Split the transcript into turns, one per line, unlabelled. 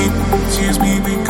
Excuse me because.